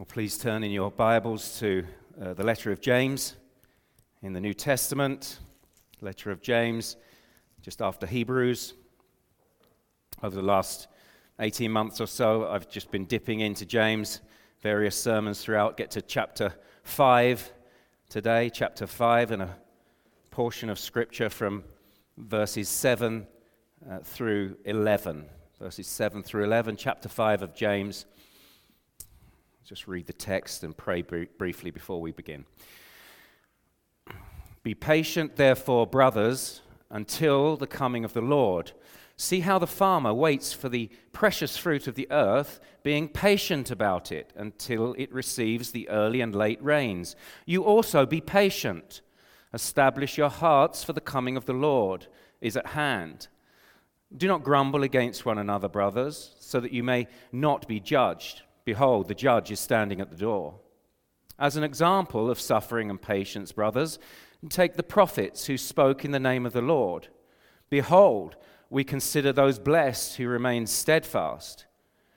Well, please turn in your Bibles to uh, the letter of James in the New Testament. Letter of James, just after Hebrews. Over the last 18 months or so, I've just been dipping into James, various sermons throughout. Get to chapter 5 today, chapter 5, and a portion of scripture from verses 7 uh, through 11. Verses 7 through 11, chapter 5 of James just read the text and pray br- briefly before we begin. Be patient, therefore, brothers, until the coming of the Lord. See how the farmer waits for the precious fruit of the earth, being patient about it until it receives the early and late rains. You also be patient. Establish your hearts, for the coming of the Lord is at hand. Do not grumble against one another, brothers, so that you may not be judged. Behold, the judge is standing at the door. As an example of suffering and patience, brothers, take the prophets who spoke in the name of the Lord. Behold, we consider those blessed who remain steadfast.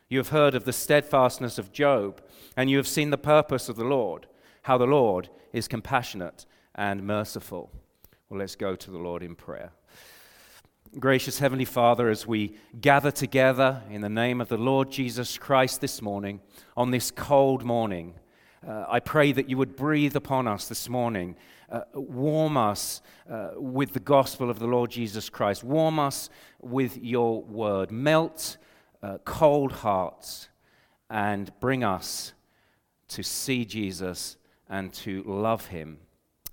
You have heard of the steadfastness of Job, and you have seen the purpose of the Lord, how the Lord is compassionate and merciful. Well, let's go to the Lord in prayer. Gracious Heavenly Father, as we gather together in the name of the Lord Jesus Christ this morning, on this cold morning, uh, I pray that you would breathe upon us this morning, uh, warm us uh, with the gospel of the Lord Jesus Christ, warm us with your word, melt uh, cold hearts, and bring us to see Jesus and to love him.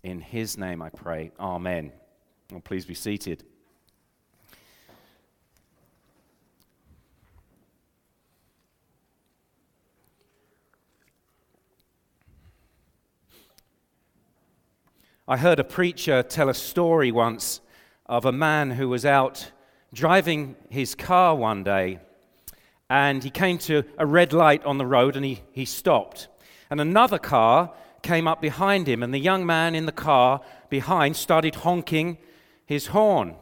In his name I pray. Amen. Well, please be seated. I heard a preacher tell a story once of a man who was out driving his car one day and he came to a red light on the road and he, he stopped. And another car came up behind him, and the young man in the car behind started honking his horn.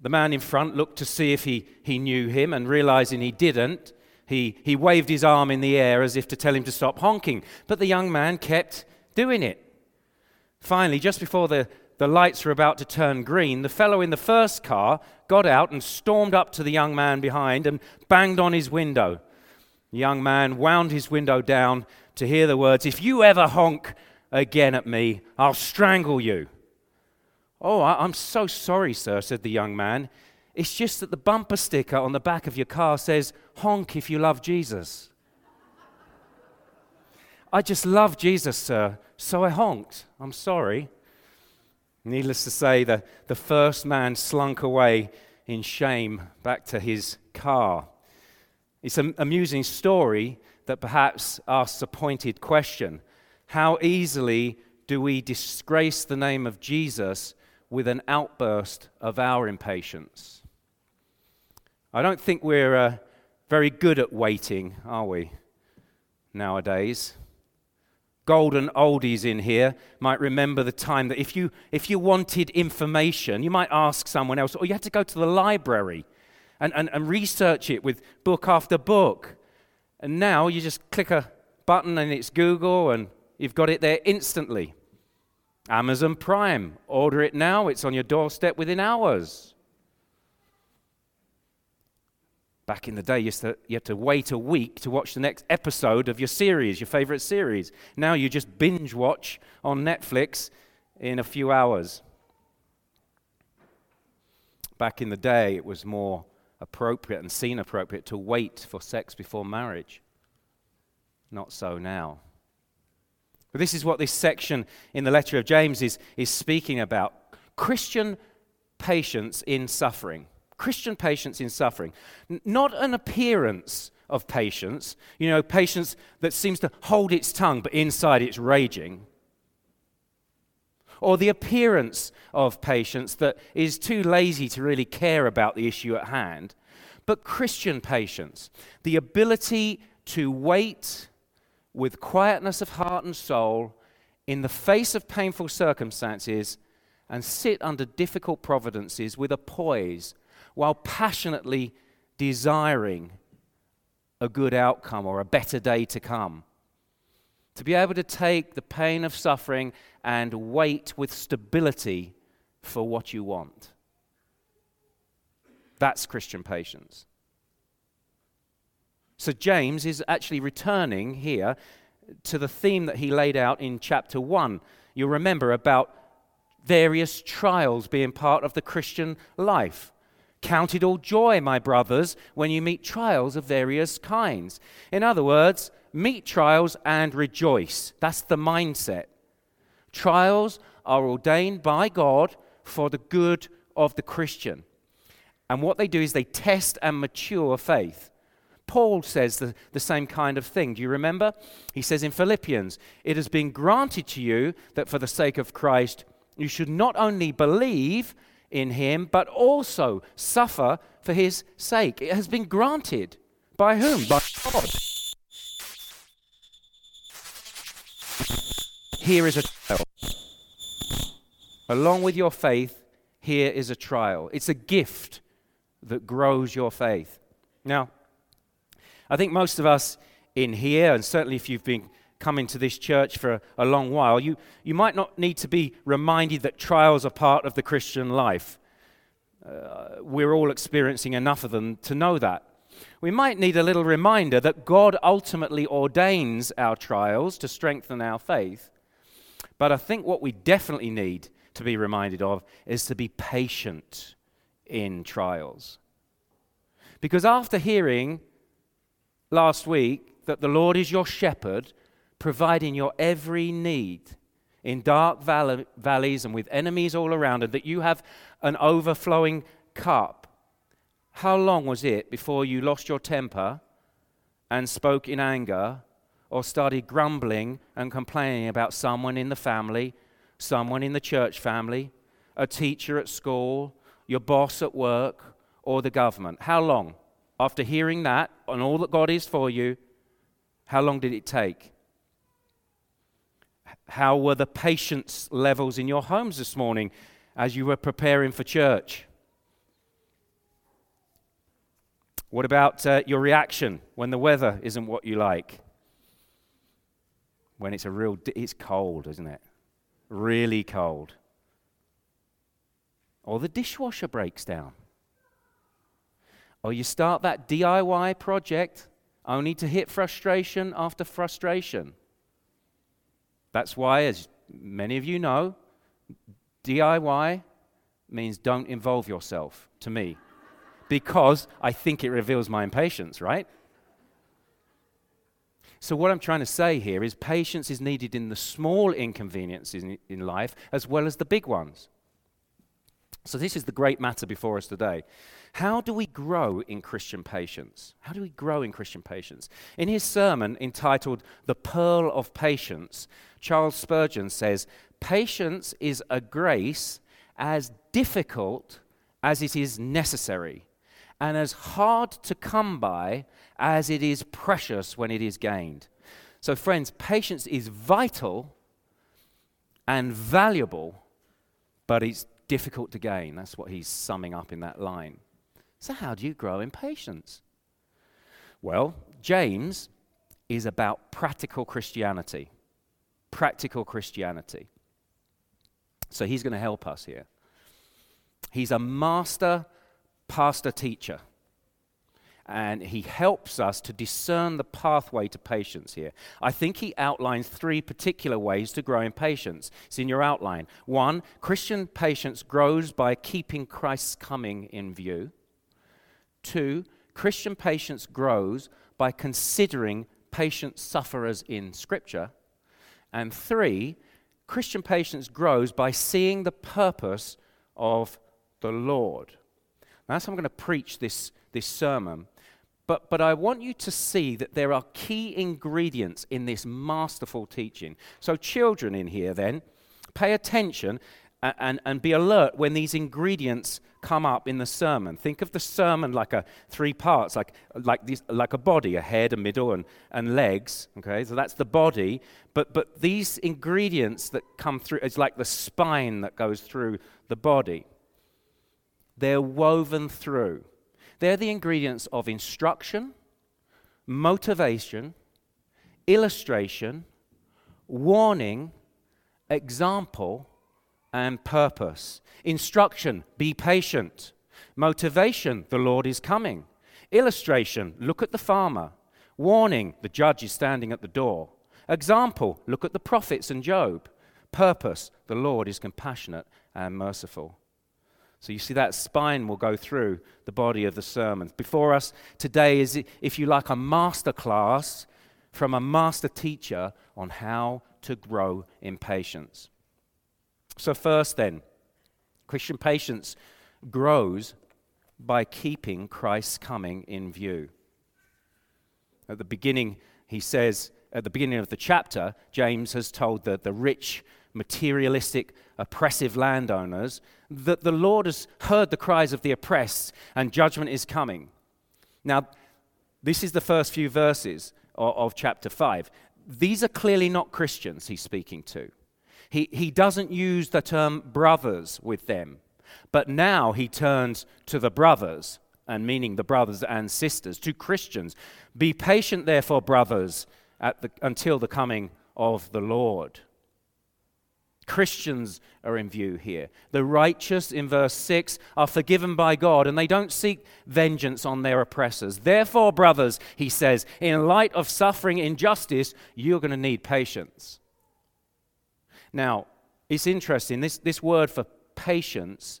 The man in front looked to see if he, he knew him, and realizing he didn't, he, he waved his arm in the air as if to tell him to stop honking. But the young man kept doing it. Finally, just before the, the lights were about to turn green, the fellow in the first car got out and stormed up to the young man behind and banged on his window. The young man wound his window down to hear the words, If you ever honk again at me, I'll strangle you. Oh, I'm so sorry, sir, said the young man. It's just that the bumper sticker on the back of your car says, Honk if you love Jesus. I just love Jesus, sir. So I honked. I'm sorry. Needless to say, the, the first man slunk away in shame back to his car. It's an amusing story that perhaps asks a pointed question How easily do we disgrace the name of Jesus with an outburst of our impatience? I don't think we're uh, very good at waiting, are we, nowadays? Golden oldies in here might remember the time that if you, if you wanted information, you might ask someone else, or you had to go to the library and, and, and research it with book after book. And now you just click a button and it's Google and you've got it there instantly. Amazon Prime, order it now, it's on your doorstep within hours. Back in the day, you, had to wait a week to watch the next episode of your series, your favorite series. Now you just binge watch on Netflix in a few hours. Back in the day, it was more appropriate and seen appropriate to wait for sex before marriage. Not so now. But this is what this section in the letter of James is, is speaking about Christian patience in suffering. Christian patience in suffering. N- not an appearance of patience, you know, patience that seems to hold its tongue, but inside it's raging. Or the appearance of patience that is too lazy to really care about the issue at hand. But Christian patience, the ability to wait with quietness of heart and soul in the face of painful circumstances and sit under difficult providences with a poise while passionately desiring a good outcome or a better day to come. To be able to take the pain of suffering and wait with stability for what you want. That's Christian patience. So James is actually returning here to the theme that he laid out in chapter 1. You'll remember about various trials being part of the Christian life. Count it all joy, my brothers, when you meet trials of various kinds. In other words, meet trials and rejoice. That's the mindset. Trials are ordained by God for the good of the Christian. And what they do is they test and mature faith. Paul says the, the same kind of thing. Do you remember? He says in Philippians, It has been granted to you that for the sake of Christ, you should not only believe in him, but also suffer for his sake. It has been granted. By whom? By God. Here is a trial. Along with your faith, here is a trial. It's a gift that grows your faith. Now, I think most of us in here, and certainly if you've been coming to this church for a, a long while, you, you might not need to be reminded that trials are part of the Christian life. Uh, we're all experiencing enough of them to know that. We might need a little reminder that God ultimately ordains our trials to strengthen our faith. But I think what we definitely need to be reminded of is to be patient in trials. Because after hearing last week that the Lord is your shepherd, providing your every need in dark valley, valleys and with enemies all around, and that you have an overflowing cup. How long was it before you lost your temper and spoke in anger or started grumbling and complaining about someone in the family, someone in the church family, a teacher at school, your boss at work, or the government? How long? After hearing that and all that God is for you, how long did it take? How were the patience levels in your homes this morning as you were preparing for church? What about uh, your reaction when the weather isn't what you like? When it's a real, it's cold, isn't it? Really cold. Or the dishwasher breaks down. Or you start that DIY project only to hit frustration after frustration. That's why, as many of you know, DIY means don't involve yourself to me because I think it reveals my impatience, right? So, what I'm trying to say here is patience is needed in the small inconveniences in, life as well as the big ones. So, this is the great matter before us today. How do we grow in Christian patience? How do we grow in Christian patience? In his sermon entitled The Pearl of Patience, Charles Spurgeon says, Patience is a grace as difficult as it is necessary, and as hard to come by as it is precious when it is gained. So, friends, patience is vital and valuable, but it's difficult to gain. That's what he's summing up in that line. So, how do you grow in patience? Well, James is about practical Christianity. Practical Christianity. So, he's going to help us here. He's a master pastor teacher. And he helps us to discern the pathway to patience here. I think he outlines three particular ways to grow in patience. It's in your outline. One, Christian patience grows by keeping Christ's coming in view. Two, Christian patience grows by considering patient sufferers in Scripture. And three, Christian patience grows by seeing the purpose of the Lord. Now, that's how I'm going to preach this, this sermon. But, but I want you to see that there are key ingredients in this masterful teaching. So, children in here, then, pay attention and, and, be alert when these ingredients come up in the sermon. Think of the sermon like a three parts, like, like, this, like a body, a head, a middle, and, and legs. Okay, so that's the body. But, but these ingredients that come through, it's like the spine that goes through the body. They're woven through. They're the ingredients of instruction, motivation, illustration, warning, example, and purpose. Instruction, be patient. Motivation, the Lord is coming. Illustration, look at the farmer. Warning, the judge is standing at the door. Example, look at the prophets and Job. Purpose, the Lord is compassionate and merciful. So you see that spine will go through the body of the sermon. Before us today is, if you like, a master class from a master teacher on how to grow in patience. So, first, then, Christian patience grows by keeping Christ's coming in view. At the beginning, he says, at the beginning of the chapter, James has told the, the rich, materialistic, oppressive landowners that the Lord has heard the cries of the oppressed and judgment is coming. Now, this is the first few verses of, of chapter 5. These are clearly not Christians he's speaking to. He, he doesn't use the term brothers with them, but now he turns to the brothers, and meaning the brothers and sisters, to Christians. Be patient, therefore, brothers, the, until the coming of the Lord. Christians are in view here. The righteous, in verse 6, are forgiven by God and they don't seek vengeance on their oppressors. Therefore, brothers, he says, in light of suffering injustice, you're going to need patience. Now, it's interesting. This, this word for patience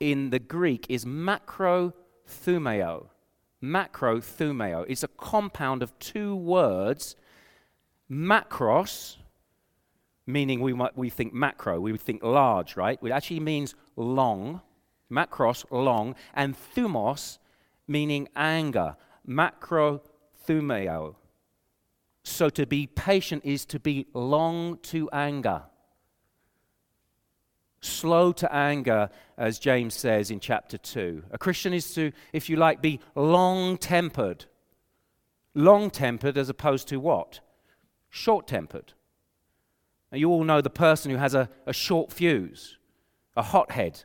in the Greek is macrothumeo. Macrothumeo. It's a compound of two words. Macros, meaning we, we think macro, we would think large, right? It actually means long. Macros, long. And thumos, meaning anger. Macrothumeo. So to be patient is to be long to anger. Slow to anger, as James says in chapter 2. A Christian is to, if you like, be long tempered. Long tempered as opposed to what? Short tempered. Now, you all know the person who has a, a short fuse, a hothead,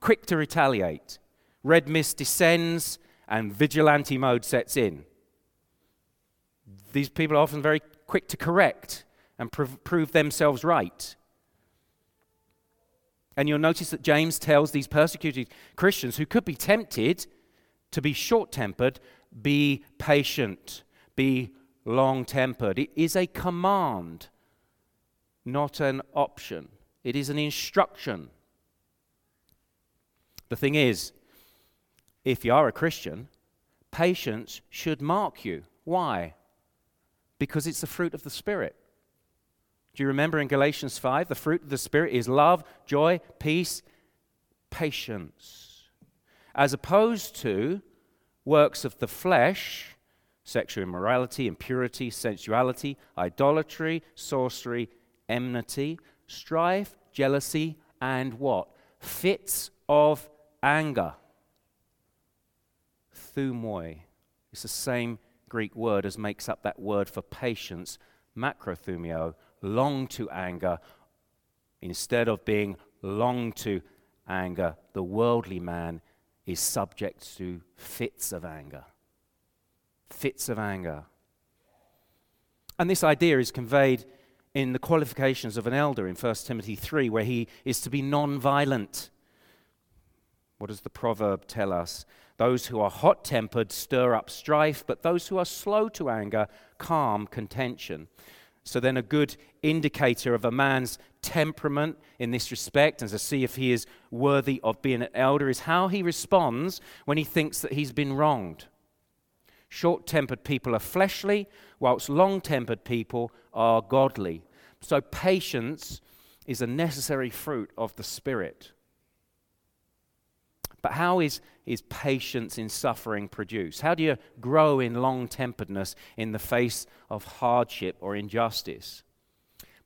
quick to retaliate. Red mist descends and vigilante mode sets in. These people are often very quick to correct and prov- prove themselves right. And you'll notice that James tells these persecuted Christians who could be tempted to be short tempered, be patient, be long tempered. It is a command, not an option. It is an instruction. The thing is, if you are a Christian, patience should mark you. Why? Because it's the fruit of the Spirit. Do you remember in Galatians 5? The fruit of the Spirit is love, joy, peace, patience. As opposed to works of the flesh, sexual immorality, impurity, sensuality, idolatry, sorcery, enmity, strife, jealousy, and what? Fits of anger. Thumoi. It's the same Greek word as makes up that word for patience, macrothumeo, long to anger. Instead of being long to anger, the worldly man is subject to fits of anger. Fits of anger. And this idea is conveyed in the qualifications of an elder in 1 Timothy 3, where he is to be non violent. What does the proverb tell us? Those who are hot tempered stir up strife, but those who are slow to anger calm contention. So, then, a good indicator of a man's temperament in this respect, and to see if he is worthy of being an elder, is how he responds when he thinks that he's been wronged. Short tempered people are fleshly, whilst long tempered people are godly. So, patience is a necessary fruit of the Spirit. But how is, is patience in suffering produced? How do you grow in long temperedness in the face of hardship or injustice?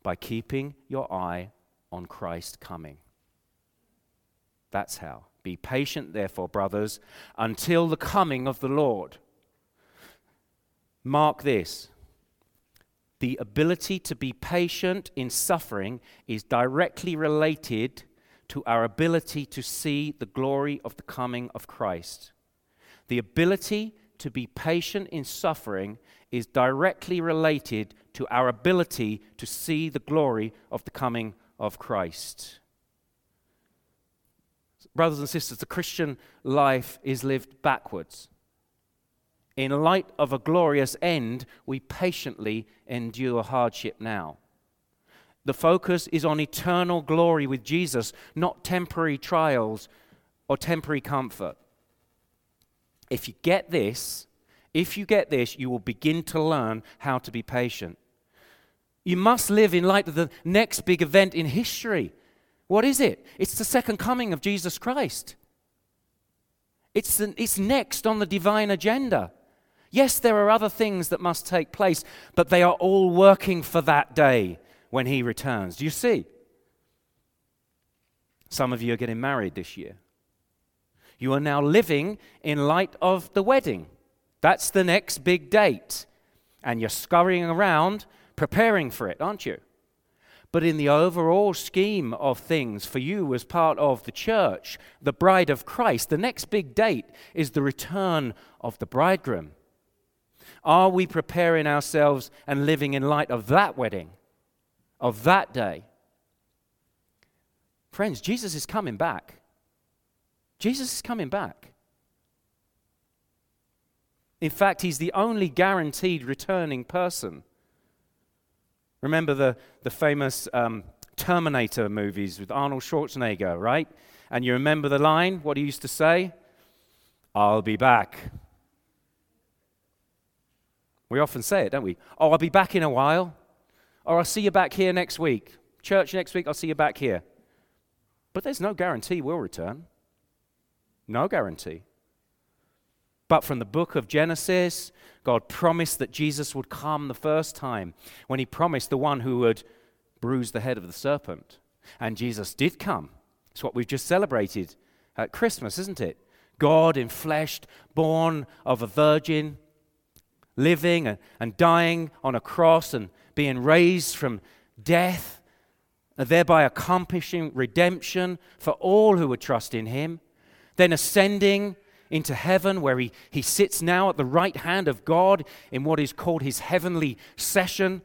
By keeping your eye on Christ coming. That's how. Be patient, therefore, brothers, until the coming of the Lord. Mark this the ability to be patient in suffering is directly related to our ability to see the glory of the coming of Christ. The ability to be patient in suffering is directly related to our ability to see the glory of the coming of Christ. Brothers and sisters, the Christian life is lived backwards. In light of a glorious end, we patiently endure hardship now. The focus is on eternal glory with Jesus, not temporary trials or temporary comfort. If you get this, if you get this, you will begin to learn how to be patient. You must live in light of the next big event in history. What is it? It's the second coming of Jesus Christ. It's, it's next on the divine agenda. Yes, there are other things that must take place, but they are all working for that day when he returns. Do you see? Some of you are getting married this year. You are now living in light of the wedding. That's the next big date. And you're scurrying around preparing for it, aren't you? But in the overall scheme of things, for you as part of the church, the bride of Christ, the next big date is the return of the bridegroom. Are we preparing ourselves and living in light of that wedding, of that day? Friends, Jesus is coming back. Jesus is coming back. In fact, he's the only guaranteed returning person. Remember the, the famous um, Terminator movies with Arnold Schwarzenegger, right? And you remember the line, what he used to say? I'll be back. We often say it, don't we? Oh, I'll be back in a while. Or I'll see you back here next week. Church next week, I'll see you back here. But there's no guarantee we'll return. No guarantee. But from the book of Genesis, God promised that Jesus would come the first time when he promised the one who would bruise the head of the serpent. And Jesus did come. It's what we've just celebrated at Christmas, isn't it? God in flesh, born of a virgin, living and, and dying on a cross and being raised from death, thereby accomplishing redemption for all who would trust in him, then ascending into heaven, where he, he sits now at the right hand of God in what is called his heavenly session.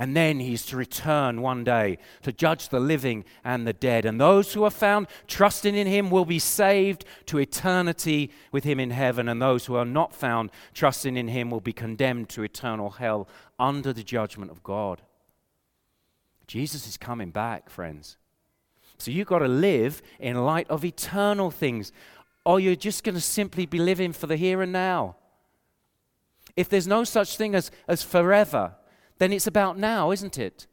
And then he's to return one day to judge the living and the dead. And those who are found trusting in him will be saved to eternity with him in heaven. And those who are not found trusting in him will be condemned to eternal hell under the judgment of God. Jesus is coming back, friends. So you've got to live in light of eternal things, or you're just going to simply be living for the here and now. If there's no such thing as, as forever, then it's about now, isn't it?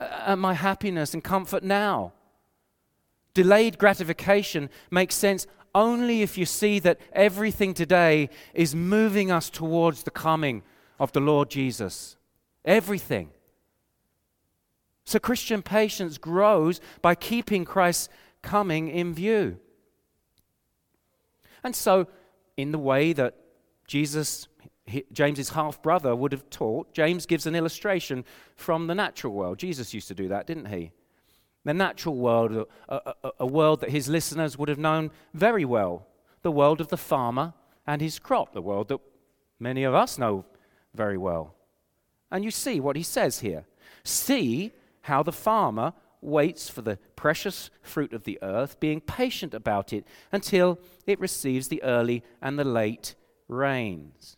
Uh, my happiness and comfort now. Delayed gratification makes sense only if you see that everything today is moving us towards the coming of the Lord Jesus. Everything. So Christian patience grows by keeping Christ's coming in view. And so, in the way that Jesus, James's half brother, would have taught, James gives an illustration from the natural world. Jesus used to do that, didn't he? The natural world, a, a, a world that his listeners would have known very well, the world of the farmer and his crop, the world that many of us know very well. And you see what he says here. See how the farmer waits for the precious fruit of the earth, being patient about it until it receives the early and the late rains.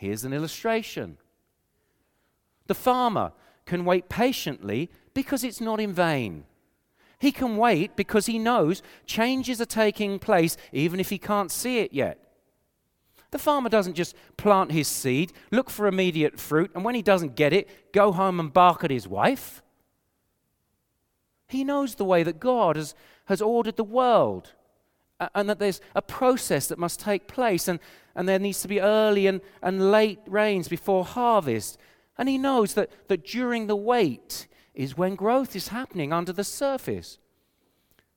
Here's an illustration. The farmer can wait patiently because it's not in vain. He can wait because he knows changes are taking place even if he can't see it yet. The farmer doesn't just plant his seed, look for immediate fruit, and when he doesn't get it, go home and bark at his wife. He knows the way that God has, has ordered the world and that there's a process that must take place, and, and there needs to be early and, and late rains before harvest. And he knows that, that during the wait is when growth is happening under the surface.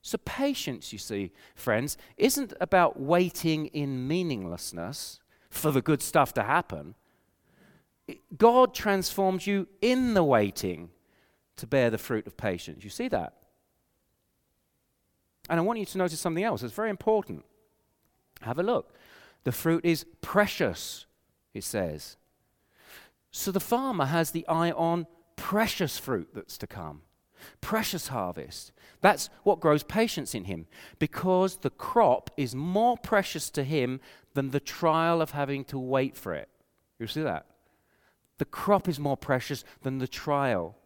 So, patience, you see, friends, isn't about waiting in meaninglessness for the good stuff to happen. God transforms you in the waiting to bear the fruit of patience. You see that? And I want you to notice something else. It's very important. Have a look. The fruit is precious, it says. So the farmer has the eye on precious fruit that's to come, precious harvest. That's what grows patience in him because the crop is more precious to him than the trial of having to wait for it. You see that? The crop is more precious than the trial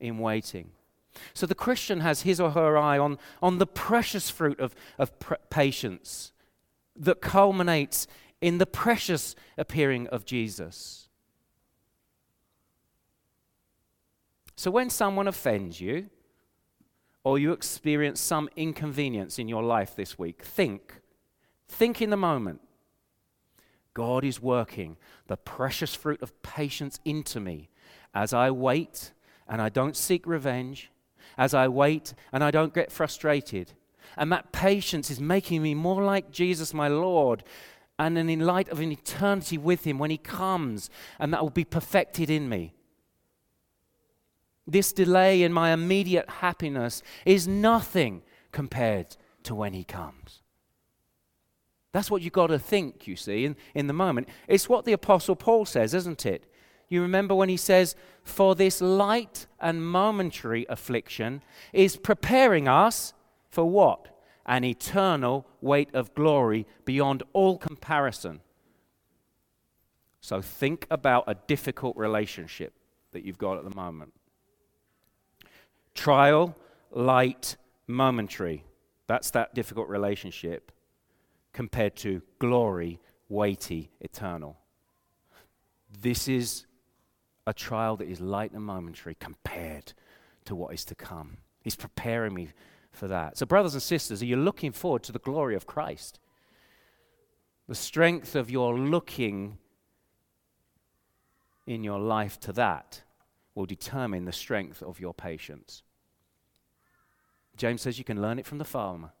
in waiting. So the Christian has his or her eye on, on the precious fruit of, of pr- patience that culminates in the precious appearing of Jesus. So when someone offends you, or you experience some inconvenience in your life this week, think. Think in the moment. God is working the precious fruit of patience into me as I wait and I don't seek revenge, as I wait and I don't get frustrated. And that patience is making me more like Jesus, my Lord, and then in light of an eternity with Him when He comes, and that will be perfected in me. This delay in my immediate happiness is nothing compared to when He comes. That's what you've got to think, you see, in, in the moment. It's what the Apostle Paul says, isn't it? You remember when he says, For this light and momentary affliction is preparing us for what? An eternal weight of glory beyond all comparison. So think about a difficult relationship that you've got at the moment. Trial, light, momentary. That's that difficult relationship compared to glory, weighty, eternal. This is a trial that is light and momentary compared to what is to come. He's preparing me for that. So, brothers and sisters, are you looking forward to the glory of Christ? The strength of your looking in your life to that will determine the strength of your patience. James says you can learn it from the farmer.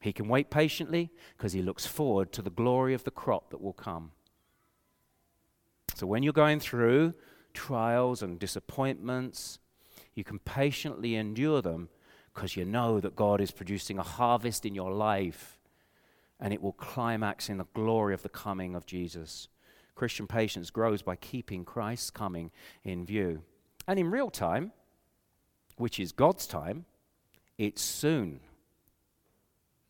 He can wait patiently because he looks forward to the glory of the crop that will come. So when you're going through trials and disappointments, you can patiently endure them because you know that God is producing a harvest in your life and it will climax in the glory of the coming of Jesus. Christian patience grows by keeping Christ's coming in view. And in real time, which is God's time, it's soon.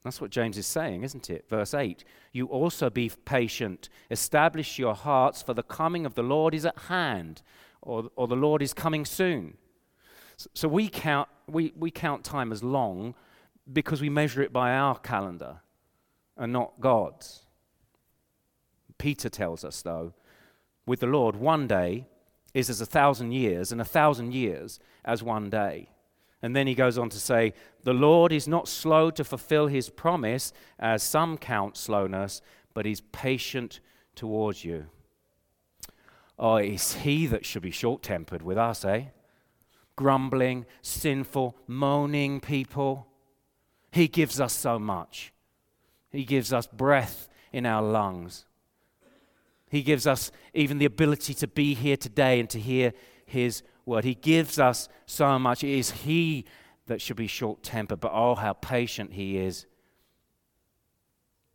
That's what James is saying, isn't it? Verse 8 You also be patient, establish your hearts, for the coming of the Lord is at hand, or, or the Lord is coming soon. So, so we, count, we, we count time as long because we measure it by our calendar and not God's. Peter tells us, though, with the Lord, one day is as a thousand years, and a thousand years as one day. And then he goes on to say, The Lord is not slow to fulfill his promise, as some count slowness, but he's patient towards you. Oh, it's he that should be short tempered with us, eh? Grumbling, sinful, moaning people. He gives us so much. He gives us breath in our lungs. He gives us even the ability to be here today and to hear his word. He gives us so much. It is He that should be short tempered, but oh, how patient He is.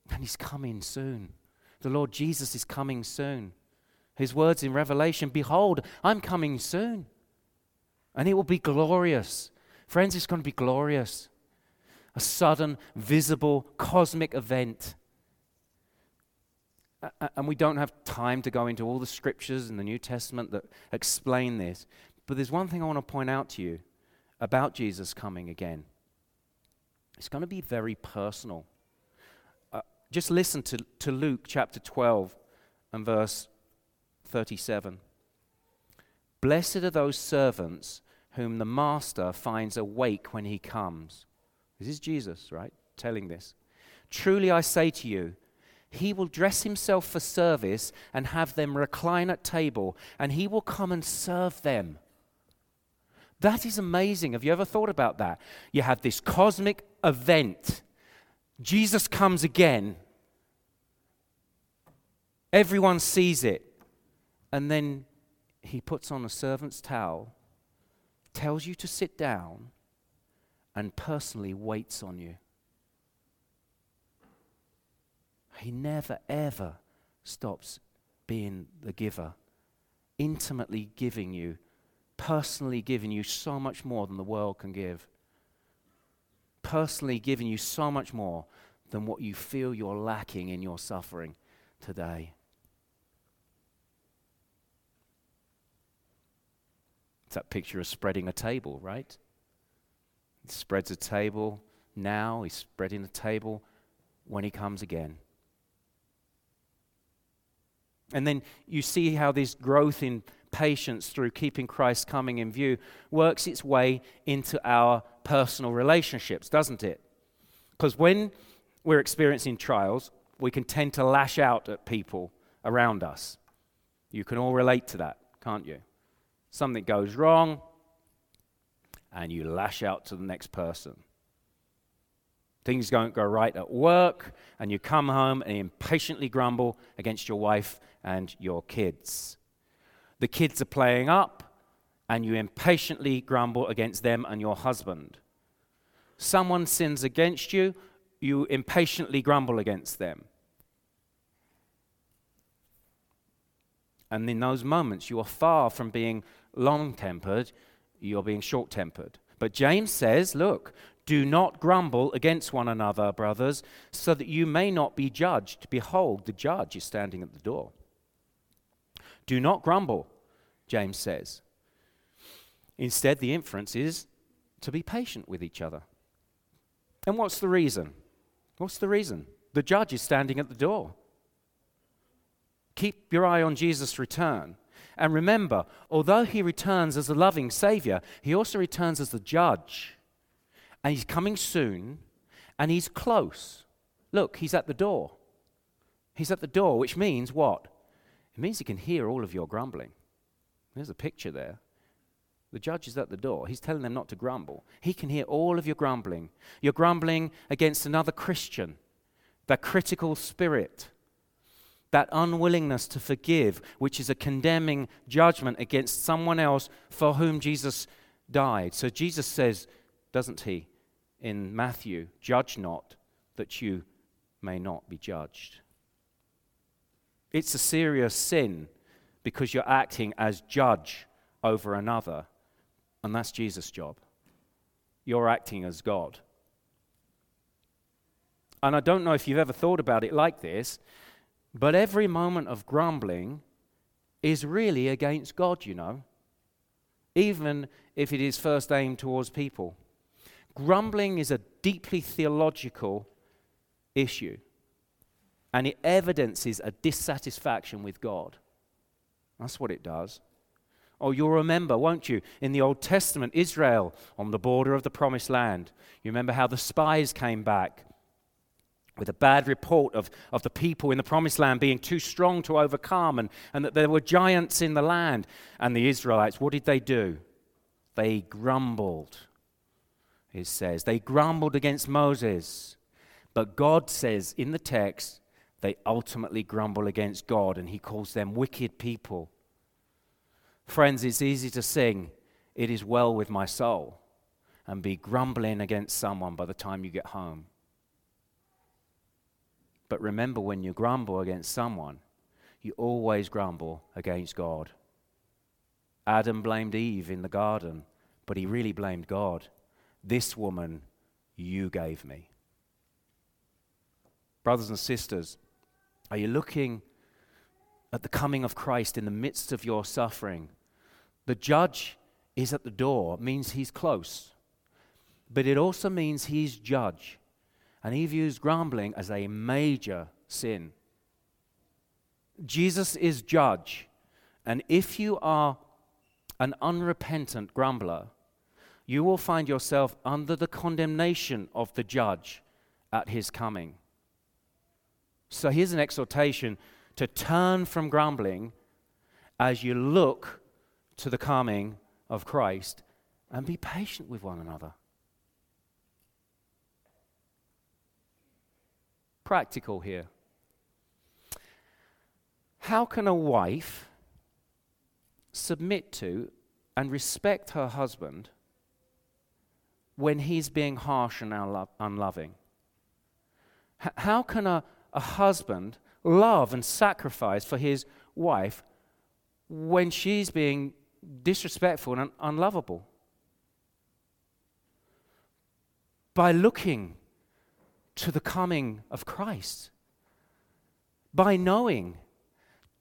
And He's coming soon. The Lord Jesus is coming soon. His words in Revelation Behold, I'm coming soon. And it will be glorious. Friends, it's going to be glorious. A sudden, visible, cosmic event. And we don't have time to go into all the scriptures in the New Testament that explain this. But there's one thing I want to point out to you about Jesus coming again. It's going to be very personal. Uh, just listen to, to Luke chapter 12 and verse 37. Blessed are those servants whom the master finds awake when he comes. This is Jesus, right? Telling this. Truly I say to you, he will dress himself for service and have them recline at table, and he will come and serve them. That is amazing. Have you ever thought about that? You have this cosmic event. Jesus comes again. Everyone sees it. And then he puts on a servant's towel, tells you to sit down, and personally waits on you. He never, ever stops being the giver intimately giving you, personally giving you so much more than the world can give. Personally giving you so much more than what you feel you're lacking in your suffering today. It's that picture of spreading a table, right? He spreads a table now, he's spreading a table when he comes again. And then you see how this growth in patience through keeping Christ coming in view works its way into our personal relationships, doesn't it? Because when we're experiencing trials, we can tend to lash out at people around us. You can all relate to that, can't you? Something goes wrong, and you lash out to the next person. Things don't go right at work, and you come home and impatiently grumble against your wife and your kids. The kids are playing up, and you impatiently grumble against them and your husband. Someone sins against you, you impatiently grumble against them. And in those moments, you are far from being long tempered, you're being short tempered. But James says, look, do not grumble against one another, brothers, so that you may not be judged. Behold, the judge is standing at the door. Do not grumble, James says. Instead, the inference is to be patient with each other. And what's the reason? What's the reason? The judge is standing at the door. Keep your eye on Jesus' return. And remember, although he returns as a loving Savior, he also returns as the judge. And he's coming soon, and he's close. Look, he's at the door. He's at the door, which means what? It means he can hear all of your grumbling. There's a picture there. The judge is at the door. He's telling them not to grumble. He can hear all of your grumbling. You're grumbling against another Christian, that critical spirit that unwillingness to forgive, which is a condemning judgment against someone else for whom Jesus died. So Jesus says, doesn't he, in Matthew, judge not that you may not be judged. It's a serious sin because you're acting as judge over another, and that's Jesus' job. You're acting as God. And I don't know if you've ever thought about it like this, but every moment of grumbling is really against God, you know, even if it is first aimed towards people. Grumbling is a deeply theological issue, and it evidences a dissatisfaction with God. That's what it does. Oh, you'll remember, won't you, in the Old Testament, Israel on the border of the promised land. You remember how the spies came back with a bad report of, of the people in the promised land being too strong to overcome and, and that there were giants in the land. And the Israelites, what did they do? They grumbled, it says. They grumbled against Moses. But God says in the text, they ultimately grumble against God and he calls them wicked people. Friends, it's easy to sing, It is well with my soul, and be grumbling against someone by the time you get home. But remember, when you grumble against someone, you always grumble against God. Adam blamed Eve in the garden, but he really blamed God. This woman you gave me. Brothers and sisters, are you looking at the coming of Christ in the midst of your suffering? The judge is at the door, means he's close. But it also means he's judge and he views grumbling as a major sin. Jesus is judge, and if you are an unrepentant grumbler, you will find yourself under the condemnation of the judge at his coming. So here's an exhortation to turn from grumbling as you look to the coming of Christ and be patient with one another. practical here. How can a wife submit to and respect her husband when he's being harsh and unloving? How can a, a husband love and sacrifice for his wife when she's being disrespectful and unlovable. By looking to the coming of Christ, by knowing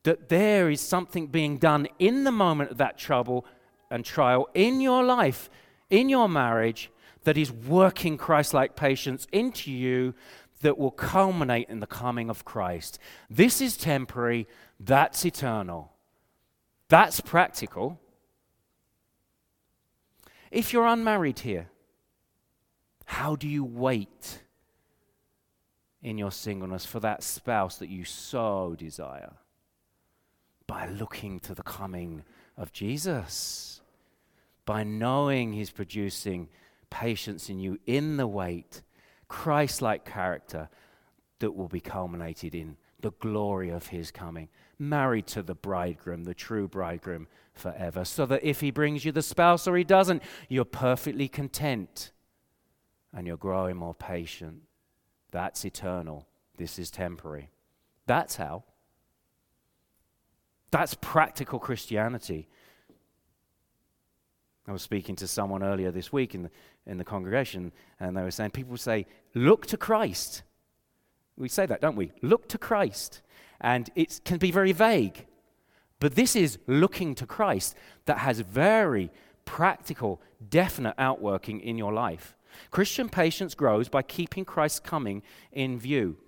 that there is something being done in the moment of that trouble and trial in your life, in your marriage, that is working Christ like patience into you that will culminate in the coming of Christ. This is temporary, that's eternal. That's practical. If you're unmarried here, how do you wait in your singleness for that spouse that you so desire? By looking to the coming of Jesus, by knowing He's producing patience in you in the wait, Christ like character that will be culminated in the glory of His coming married to the bridegroom, the true bridegroom, forever. So that if he brings you the spouse or he doesn't, you're perfectly content and you're growing more patient. That's eternal. This is temporary. That's how. That's practical Christianity. I was speaking to someone earlier this week the, in the congregation, and they were saying, people say, look to Christ. We say that, don't we? Look to Christ and it can be very vague. But this is looking to Christ that has very practical, definite outworking in your life. Christian patience grows by keeping Christ's coming in view.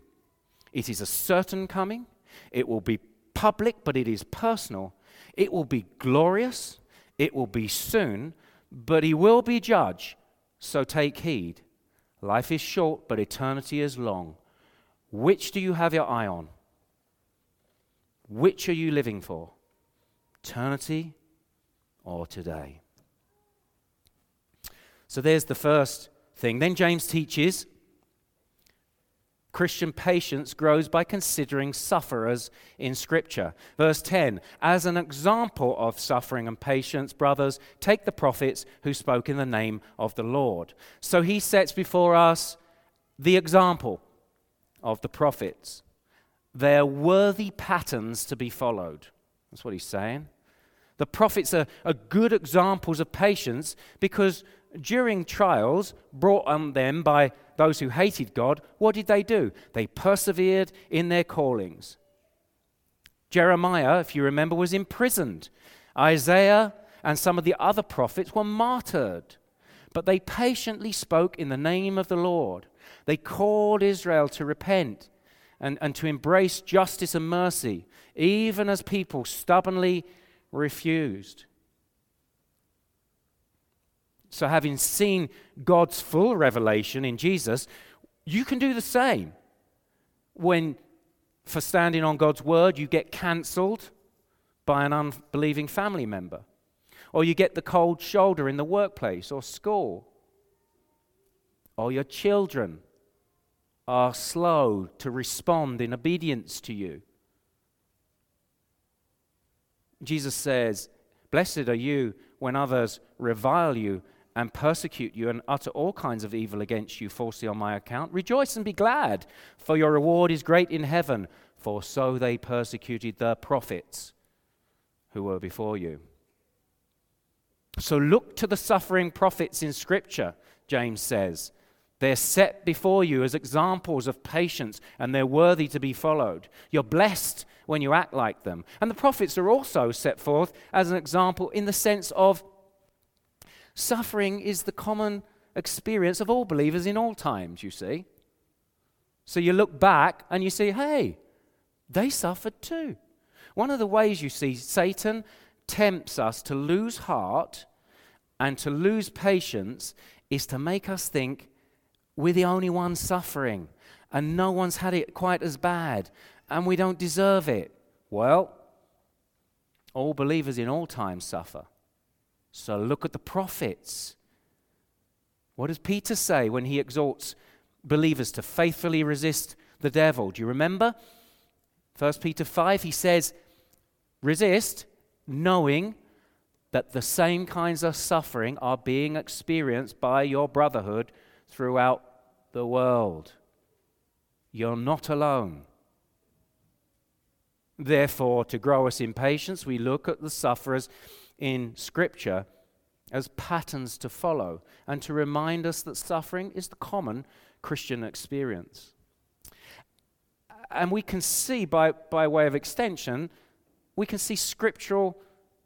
It is a certain coming, it will be public, but it is personal. It will be glorious, it will be soon, but he will be judge. So take heed. Life is short, but eternity is long. Which do you have your eye on? Which are you living for? Eternity or today? So there's the first thing. Then James teaches Christian patience grows by considering sufferers in Scripture. Verse 10 As an example of suffering and patience, brothers, take the prophets who spoke in the name of the Lord. So he sets before us the example of the prophets. They're worthy patterns to be followed. That's what he's saying. The prophets are, are good examples of patience because during trials brought on them by those who hated God, what did they do? They persevered in their callings. Jeremiah, if you remember, was imprisoned. Isaiah and some of the other prophets were martyred. But they patiently spoke in the name of the Lord. They called Israel to repent and, and to embrace justice and mercy, even as people stubbornly refused. So, having seen God's full revelation in Jesus, you can do the same. When, for standing on God's word, you get cancelled by an unbelieving family member, or you get the cold shoulder in the workplace or school, or your children are slow to respond in obedience to you. Jesus says, Blessed are you when others revile you and persecute you and utter all kinds of evil against you falsely on my account. Rejoice and be glad, for your reward is great in heaven, for so they persecuted the prophets who were before you. So look to the suffering prophets in Scripture, James says. They're set before you as examples of patience and they're worthy to be followed. You're blessed when you act like them. And the prophets are also set forth as an example in the sense of suffering is the common experience of all believers in all times, you see. So you look back and you see, hey, they suffered too. One of the ways you see Satan tempts us to lose heart and to lose patience is to make us think we're the only ones suffering, and no one's had it quite as bad, and we don't deserve it. Well, all believers in all times suffer. So look at the prophets. What does Peter say when he exhorts believers to faithfully resist the devil? Do you remember? 1 Peter 5, he says, Resist, knowing that the same kinds of suffering are being experienced by your brotherhood throughout the world. You're not alone. Therefore, to grow us in patience, we look at the sufferers in Scripture as patterns to follow and to remind us that suffering is the common Christian experience. And we can see, by, by way of extension, we can see scriptural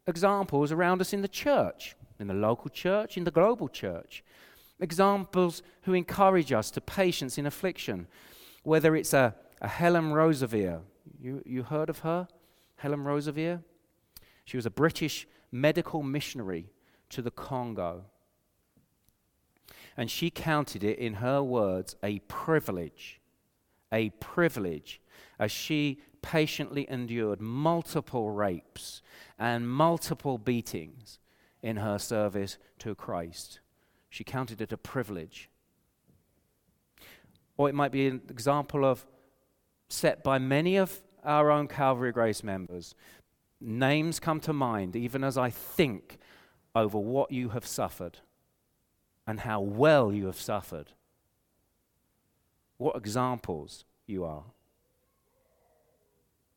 examples around us in the church, in the local church, in the global church. Examples who encourage us to patience in affliction, whether it's a, a Helen Roseveare. You, you heard of her? Helen Roseveare? She was a British medical missionary to the Congo. And she counted it, in her words, a privilege, a privilege, as she patiently endured multiple rapes and multiple beatings in her service to Christ. She counted it a privilege. Or it might be an example of set by many of our own Calvary Grace members. Names come to mind even as I think over what you have suffered and how well you have suffered. What examples you are.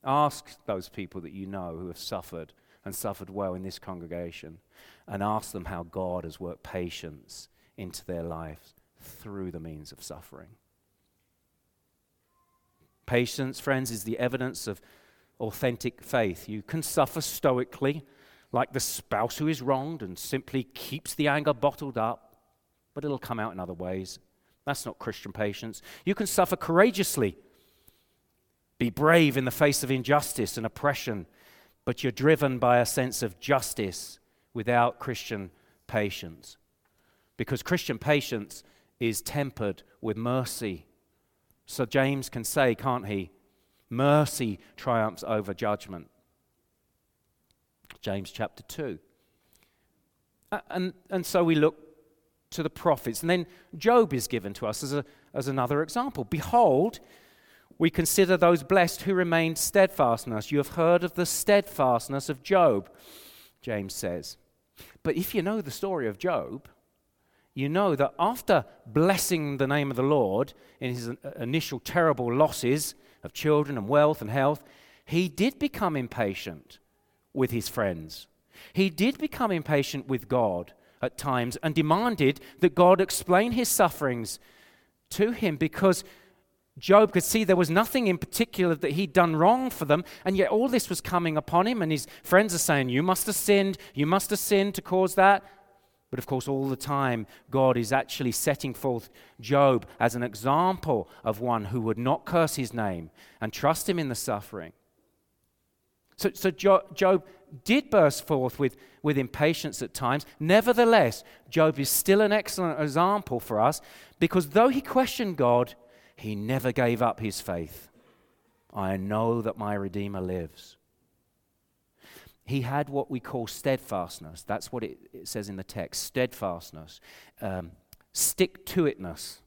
Ask those people that you know who have suffered and suffered well in this congregation and ask them how God has worked patience into their lives through the means of suffering. Patience, friends, is the evidence of authentic faith. You can suffer stoically, like the spouse who is wronged and simply keeps the anger bottled up, but it'll come out in other ways. That's not Christian patience. You can suffer courageously, be brave in the face of injustice and oppression, but you're driven by a sense of justice without Christian patience. Because Christian patience is tempered with mercy. So James can say, can't he? Mercy triumphs over judgment. James chapter 2. And, and so we look to the prophets. And then Job is given to us as, a, as another example. Behold, we consider those blessed who remained steadfastness. You have heard of the steadfastness of Job, James says. But if you know the story of Job, you know that after blessing the name of the Lord in his initial terrible losses of children and wealth and health, he did become impatient with his friends. He did become impatient with God at times and demanded that God explain his sufferings to him because Job could see there was nothing in particular that he'd done wrong for them, and yet all this was coming upon him, and his friends are saying, You must have sinned, you must have sinned to cause that. But of course, all the time, God is actually setting forth Job as an example of one who would not curse his name and trust him in the suffering. So, so Job did burst forth with, with impatience at times. Nevertheless, Job is still an excellent example for us because though he questioned God, he never gave up his faith. I know that my Redeemer lives. He had what we call steadfastness. That's what it, it says in the text steadfastness, um, stick to itness.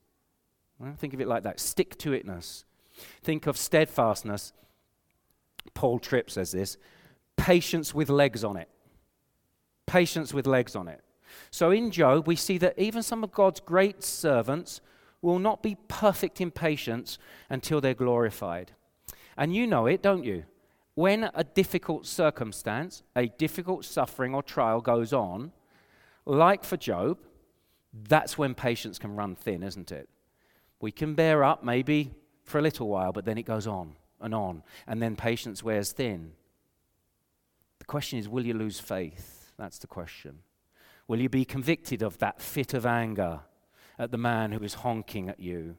think of it like that stick to itness. Think of steadfastness Paul Tripp says this patience with legs on it. Patience with legs on it. So in Job, we see that even some of God's great servants will not be perfect in patience until they're glorified. And you know it, don't you? When a difficult circumstance, a difficult suffering or trial goes on, like for Job, that's when patience can run thin, isn't it? We can bear up maybe for a little while, but then it goes on and on, and then patience wears thin. The question is will you lose faith? That's the question. Will you be convicted of that fit of anger at the man who is honking at you?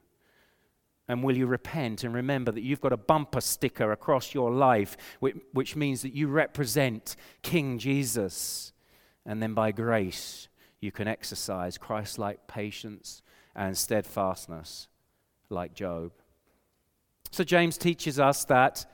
And will you repent and remember that you've got a bumper sticker across your life, which, means that you represent King Jesus? And then by grace, you can exercise Christ like patience and steadfastness like Job. So, James teaches us that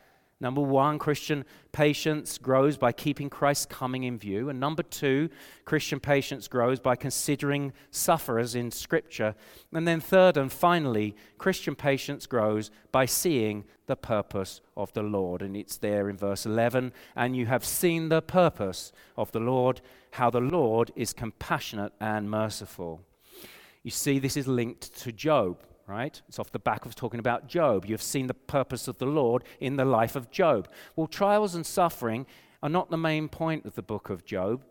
number one, Christian patience grows by keeping Christ's coming in view. And number two, Christian patience grows by considering sufferers in Scripture. And then, third and finally, Christian patience grows by seeing the purpose of the Lord. And it's there in verse 11. And you have seen the purpose of the Lord, how the Lord is compassionate and merciful. You see, this is linked to Job right? It's off the back of talking about Job. You've seen the purpose of the Lord in the life of Job. Well, trials and suffering are not the main point of the book of Job.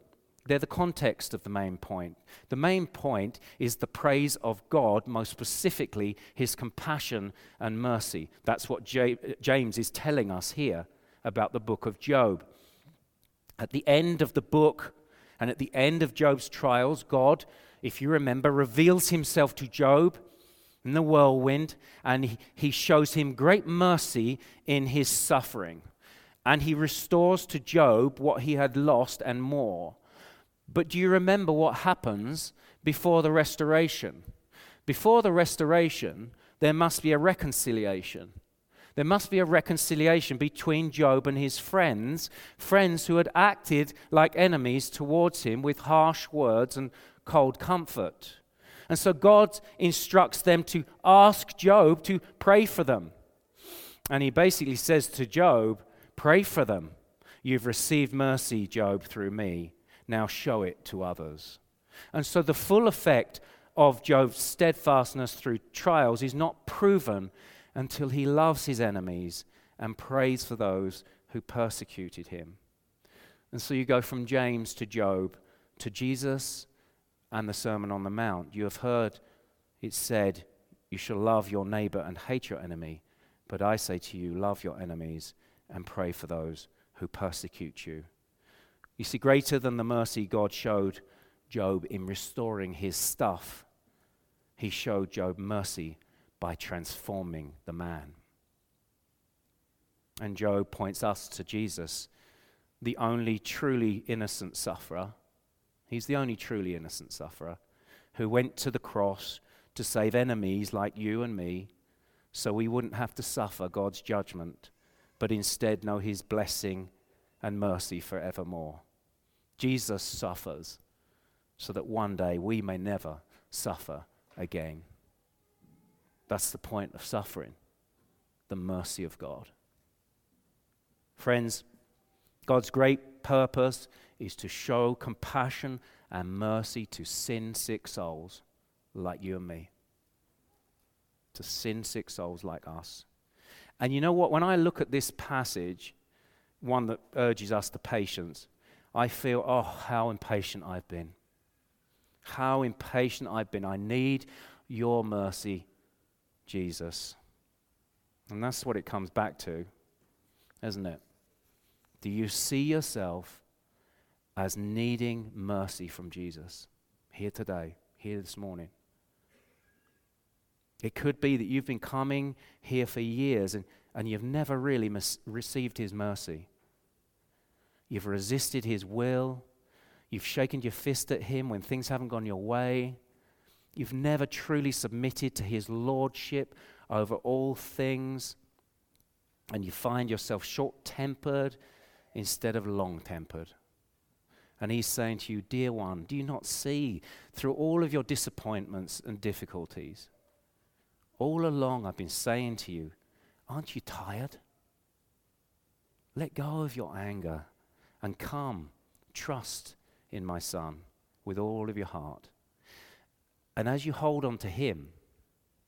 They're the context of the main point. The main point is the praise of God, most specifically his compassion and mercy. That's what James is telling us here about the book of Job. At the end of the book and at the end of Job's trials, God, if you remember, reveals himself to Job in the whirlwind and he, shows him great mercy in his suffering. And he restores to Job what he had lost and more. But do you remember what happens before the restoration? Before the restoration, there must be a reconciliation. There must be a reconciliation between Job and his friends, friends who had acted like enemies towards him with harsh words and cold comfort. And so God instructs them to ask Job to pray for them. And he basically says to Job, Pray for them. You've received mercy, Job, through me. Now show it to others. And so the full effect of Job's steadfastness through trials is not proven until he loves his enemies and prays for those who persecuted him. And so you go from James to Job to Jesus and the Sermon on the Mount. You have heard it said, You shall love your neighbor and hate your enemy. But I say to you, love your enemies and pray for those who persecute you. You see, greater than the mercy God showed Job in restoring his stuff, he showed Job mercy by transforming the man. And Job points us to Jesus, the only truly innocent sufferer. He's the only truly innocent sufferer who went to the cross to save enemies like you and me so we wouldn't have to suffer God's judgment, but instead know his blessing and mercy forevermore. Jesus suffers so that one day we may never suffer again. That's the point of suffering, the mercy of God. Friends, God's great purpose is to show compassion and mercy to sin sick souls like you and me. To sin sick souls like us. And you know what? When I look at this passage, one that urges us to patience, I feel, oh, how impatient I've been. How impatient I've been. I need your mercy, Jesus. And that's what it comes back to, isn't it? Do you see yourself as needing mercy from Jesus here today, here this morning? It could be that you've been coming here for years and, and you've never really mis- received his mercy. You've resisted his will. You've shaken your fist at him when things haven't gone your way. You've never truly submitted to his lordship over all things. And you find yourself short tempered instead of long tempered. And he's saying to you, Dear one, do you not see through all of your disappointments and difficulties? All along, I've been saying to you, Aren't you tired? Let go of your anger and come, trust in my Son with all of your heart. And as you hold on to Him,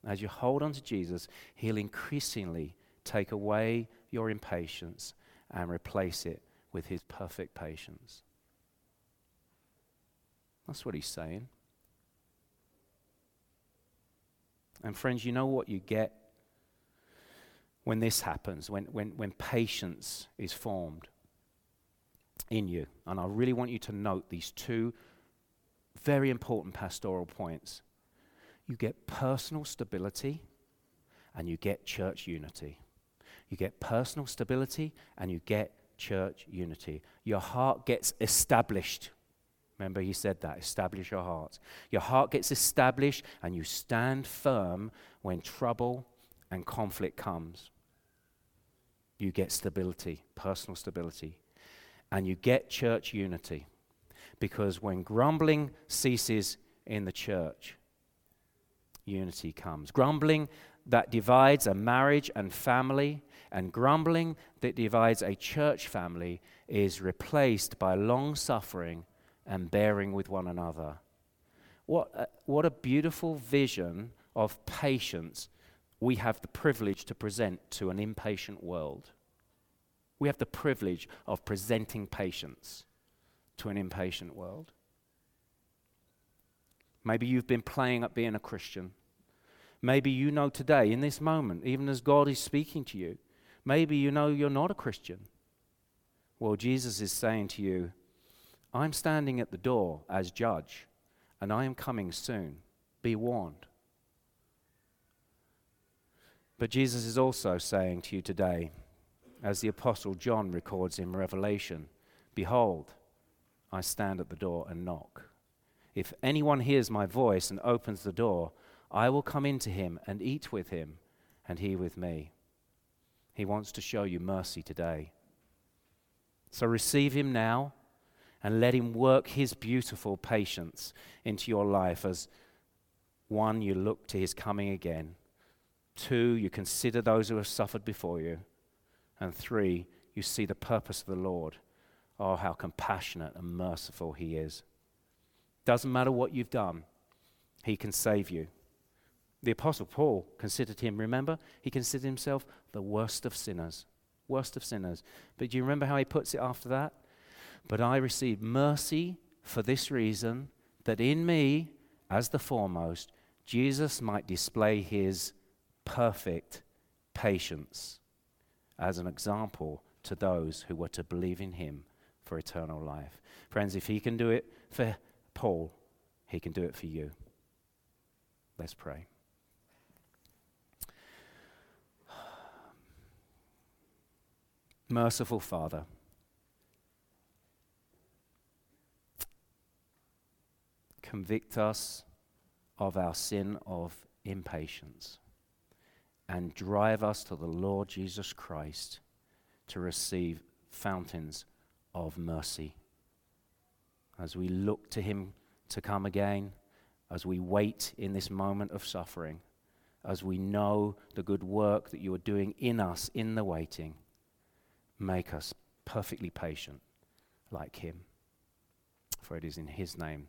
as you hold on to Jesus, He'll increasingly take away your impatience and replace it with His perfect patience. That's what He's saying. And friends, you know what you get when this happens, when, when, when patience is formed? in you. And I really want you to note these two very important pastoral points. You get personal stability and you get church unity. You get personal stability and you get church unity. Your heart gets established. Remember, he said that establish your heart. Your heart gets established and you stand firm when trouble and conflict comes. You get stability, personal stability and you get church unity. Because when grumbling ceases in the church, unity comes. Grumbling that divides a marriage and family, and grumbling that divides a church family, is replaced by long suffering and bearing with one another. What a, what a beautiful vision of patience we have the privilege to present to an impatient world. We have the privilege of presenting patience to an impatient world. Maybe you've been playing at being a Christian. Maybe you know today, in this moment, even as God is speaking to you, maybe you know you're not a Christian. Well, Jesus is saying to you, I'm standing at the door as judge, and I am coming soon. Be warned. But Jesus is also saying to you today, as the Apostle John records in Revelation Behold, I stand at the door and knock. If anyone hears my voice and opens the door, I will come into him and eat with him, and he with me. He wants to show you mercy today. So receive him now and let him work his beautiful patience into your life as one, you look to his coming again. Two, you consider those who have suffered before you. And three, you see the purpose of the Lord. Oh, how compassionate and merciful he is. Doesn't matter what you've done, he can save you. The Apostle Paul considered him, remember? He considered himself the worst of sinners. Worst of sinners. But do you remember how he puts it after that? But I received mercy for this reason, that in me, as the foremost, Jesus might display his perfect patience as an example to those who were to believe in him for eternal life. Friends, if he can do it for Paul, he can do it for you. Let's pray. Merciful Father, convict us of our sin of impatience and drive us to the Lord Jesus Christ to receive fountains of mercy. As we look to Him to come again, as we wait in this moment of suffering, as we know the good work that you are doing in us in the waiting, make us perfectly patient like Him. For it is in His name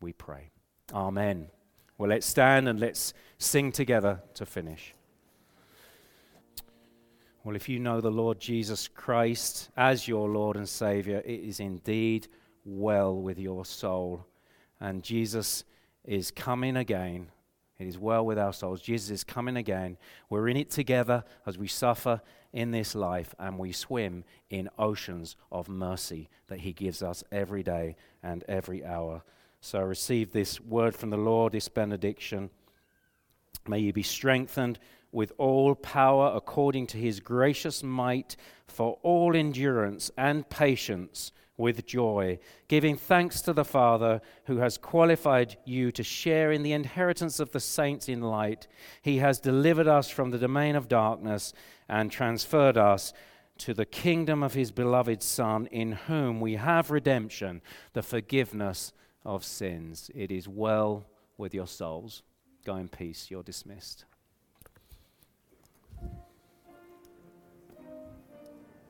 we pray. Amen. Well, let's stand and let's sing together to finish. Well, if you know the Lord Jesus Christ as your Lord and Savior, it is indeed well with your soul. And Jesus is coming again. It is well with our souls. Jesus is coming again. We're in it together as we suffer in this life and we swim in oceans of mercy that He gives us every day and every hour. So receive this word from the Lord, this benediction. May you be strengthened with all power according to his gracious might for all endurance and patience with joy, giving thanks to the Father who has qualified you to share in the inheritance of the saints in light. He has delivered us from the domain of darkness and transferred us to the kingdom of his beloved Son, in whom we have redemption, the forgiveness of sins. It is well with your souls. Go in peace. You're dismissed.